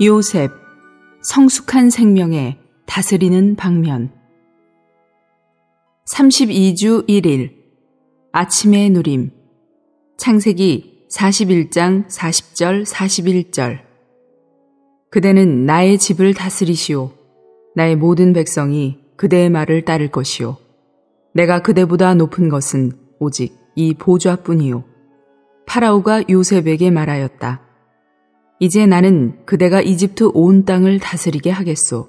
요셉, 성숙한 생명에 다스리는 방면. 32주 1일, 아침의 누림. 창세기 41장 40절 41절. 그대는 나의 집을 다스리시오. 나의 모든 백성이 그대의 말을 따를 것이오. 내가 그대보다 높은 것은 오직 이 보좌뿐이오. 파라오가 요셉에게 말하였다. 이제 나는 그대가 이집트 온 땅을 다스리게 하겠소.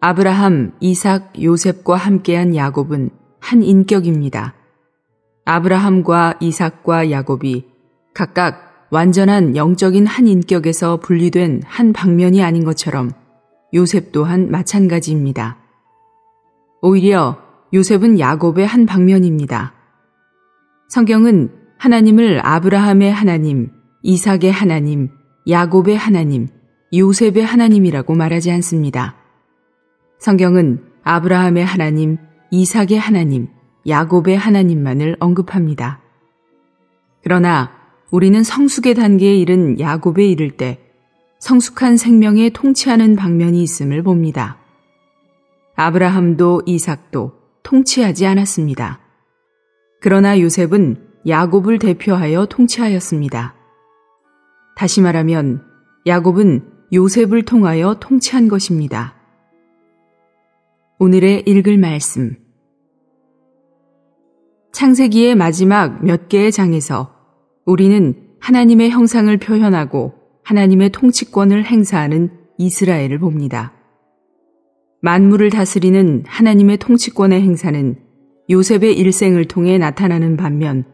아브라함, 이삭, 요셉과 함께한 야곱은 한 인격입니다. 아브라함과 이삭과 야곱이 각각 완전한 영적인 한 인격에서 분리된 한 방면이 아닌 것처럼 요셉 또한 마찬가지입니다. 오히려 요셉은 야곱의 한 방면입니다. 성경은 하나님을 아브라함의 하나님, 이삭의 하나님, 야곱의 하나님, 요셉의 하나님이라고 말하지 않습니다. 성경은 아브라함의 하나님, 이삭의 하나님, 야곱의 하나님만을 언급합니다. 그러나 우리는 성숙의 단계에 이른 야곱에 이를 때 성숙한 생명에 통치하는 방면이 있음을 봅니다. 아브라함도 이삭도 통치하지 않았습니다. 그러나 요셉은 야곱을 대표하여 통치하였습니다. 다시 말하면 야곱은 요셉을 통하여 통치한 것입니다. 오늘의 읽을 말씀. 창세기의 마지막 몇 개의 장에서 우리는 하나님의 형상을 표현하고 하나님의 통치권을 행사하는 이스라엘을 봅니다. 만물을 다스리는 하나님의 통치권의 행사는 요셉의 일생을 통해 나타나는 반면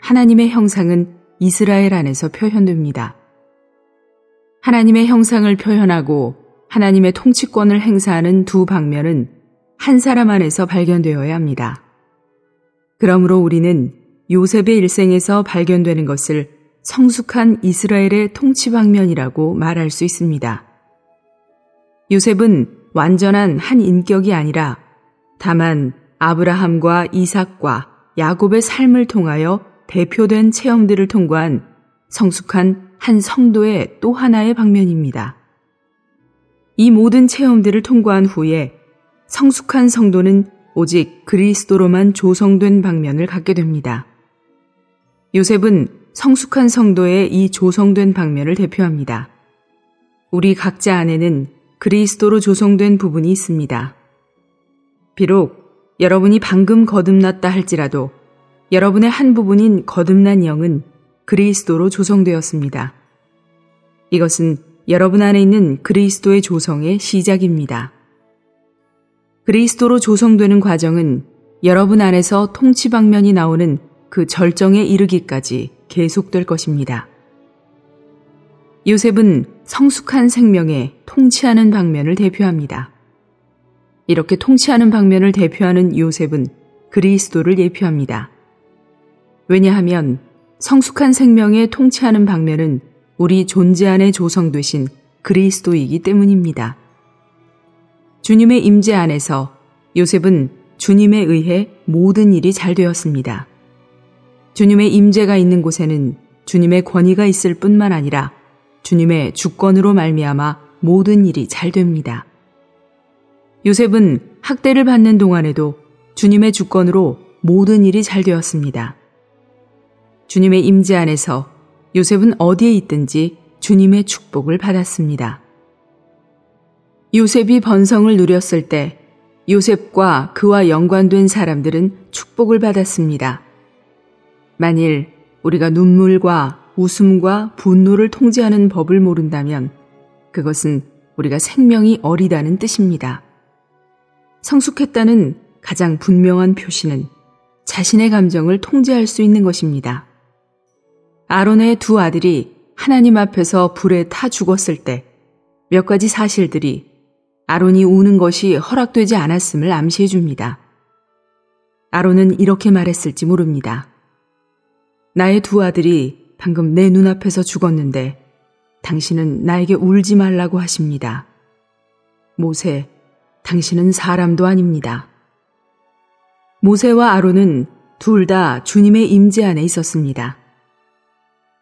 하나님의 형상은 이스라엘 안에서 표현됩니다. 하나님의 형상을 표현하고 하나님의 통치권을 행사하는 두 방면은 한 사람 안에서 발견되어야 합니다. 그러므로 우리는 요셉의 일생에서 발견되는 것을 성숙한 이스라엘의 통치 방면이라고 말할 수 있습니다. 요셉은 완전한 한 인격이 아니라 다만 아브라함과 이삭과 야곱의 삶을 통하여 대표된 체험들을 통과한 성숙한 한 성도의 또 하나의 방면입니다. 이 모든 체험들을 통과한 후에 성숙한 성도는 오직 그리스도로만 조성된 방면을 갖게 됩니다. 요셉은 성숙한 성도의 이 조성된 방면을 대표합니다. 우리 각자 안에는 그리스도로 조성된 부분이 있습니다. 비록 여러분이 방금 거듭났다 할지라도 여러분의 한 부분인 거듭난 영은 그리스도로 조성되었습니다. 이것은 여러분 안에 있는 그리스도의 조성의 시작입니다. 그리스도로 조성되는 과정은 여러분 안에서 통치 방면이 나오는 그 절정에 이르기까지 계속될 것입니다. 요셉은 성숙한 생명에 통치하는 방면을 대표합니다. 이렇게 통치하는 방면을 대표하는 요셉은 그리스도를 예표합니다. 왜냐하면 성숙한 생명에 통치하는 방면은 우리 존재 안에 조성되신 그리스도이기 때문입니다. 주님의 임재 안에서 요셉은 주님에 의해 모든 일이 잘 되었습니다. 주님의 임재가 있는 곳에는 주님의 권위가 있을 뿐만 아니라 주님의 주권으로 말미암아 모든 일이 잘 됩니다. 요셉은 학대를 받는 동안에도 주님의 주권으로 모든 일이 잘 되었습니다. 주님의 임재 안에서 요셉은 어디에 있든지 주님의 축복을 받았습니다. 요셉이 번성을 누렸을 때 요셉과 그와 연관된 사람들은 축복을 받았습니다. 만일 우리가 눈물과 웃음과 분노를 통제하는 법을 모른다면 그것은 우리가 생명이 어리다는 뜻입니다. 성숙했다는 가장 분명한 표시는 자신의 감정을 통제할 수 있는 것입니다. 아론의 두 아들이 하나님 앞에서 불에 타 죽었을 때 몇 가지 사실들이 아론이 우는 것이 허락되지 않았음을 암시해 줍니다. 아론은 이렇게 말했을지 모릅니다. 나의 두 아들이 방금 내 눈앞에서 죽었는데 당신은 나에게 울지 말라고 하십니다. 모세, 당신은 사람도 아닙니다. 모세와 아론은 둘 다 주님의 임재 안에 있었습니다.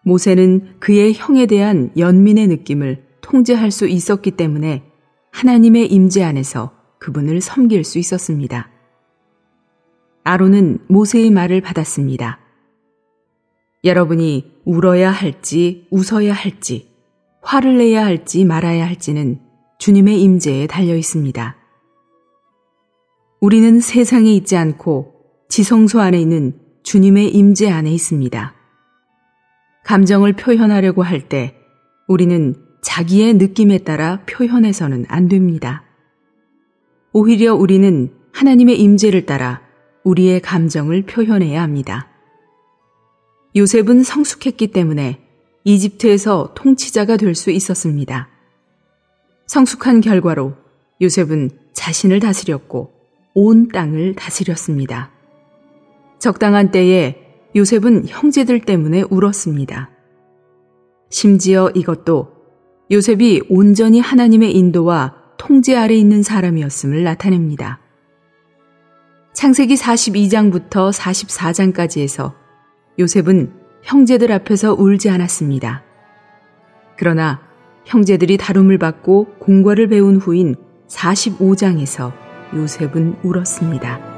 모세는 그의 형에 대한 연민의 느낌을 통제할 수 있었기 때문에 하나님의 임재 안에서 그분을 섬길 수 있었습니다. 아론은 모세의 말을 받았습니다. 여러분이 울어야 할지 웃어야 할지 화를 내야 할지 말아야 할지는 주님의 임재에 달려 있습니다. 우리는 세상에 있지 않고 지성소 안에 있는 주님의 임재 안에 있습니다. 감정을 표현하려고 할 때 우리는 자기의 느낌에 따라 표현해서는 안 됩니다. 오히려 우리는 하나님의 임재를 따라 우리의 감정을 표현해야 합니다. 요셉은 성숙했기 때문에 이집트에서 통치자가 될 수 있었습니다. 성숙한 결과로 요셉은 자신을 다스렸고 온 땅을 다스렸습니다. 적당한 때에 요셉은 형제들 때문에 울었습니다. 심지어 이것도 요셉이 온전히 하나님의 인도와 통제 아래 있는 사람이었음을 나타냅니다. 창세기 42장부터 44장까지에서 요셉은 형제들 앞에서 울지 않았습니다. 그러나 형제들이 다룸을 받고 공과를 배운 후인 45장에서 요셉은 울었습니다.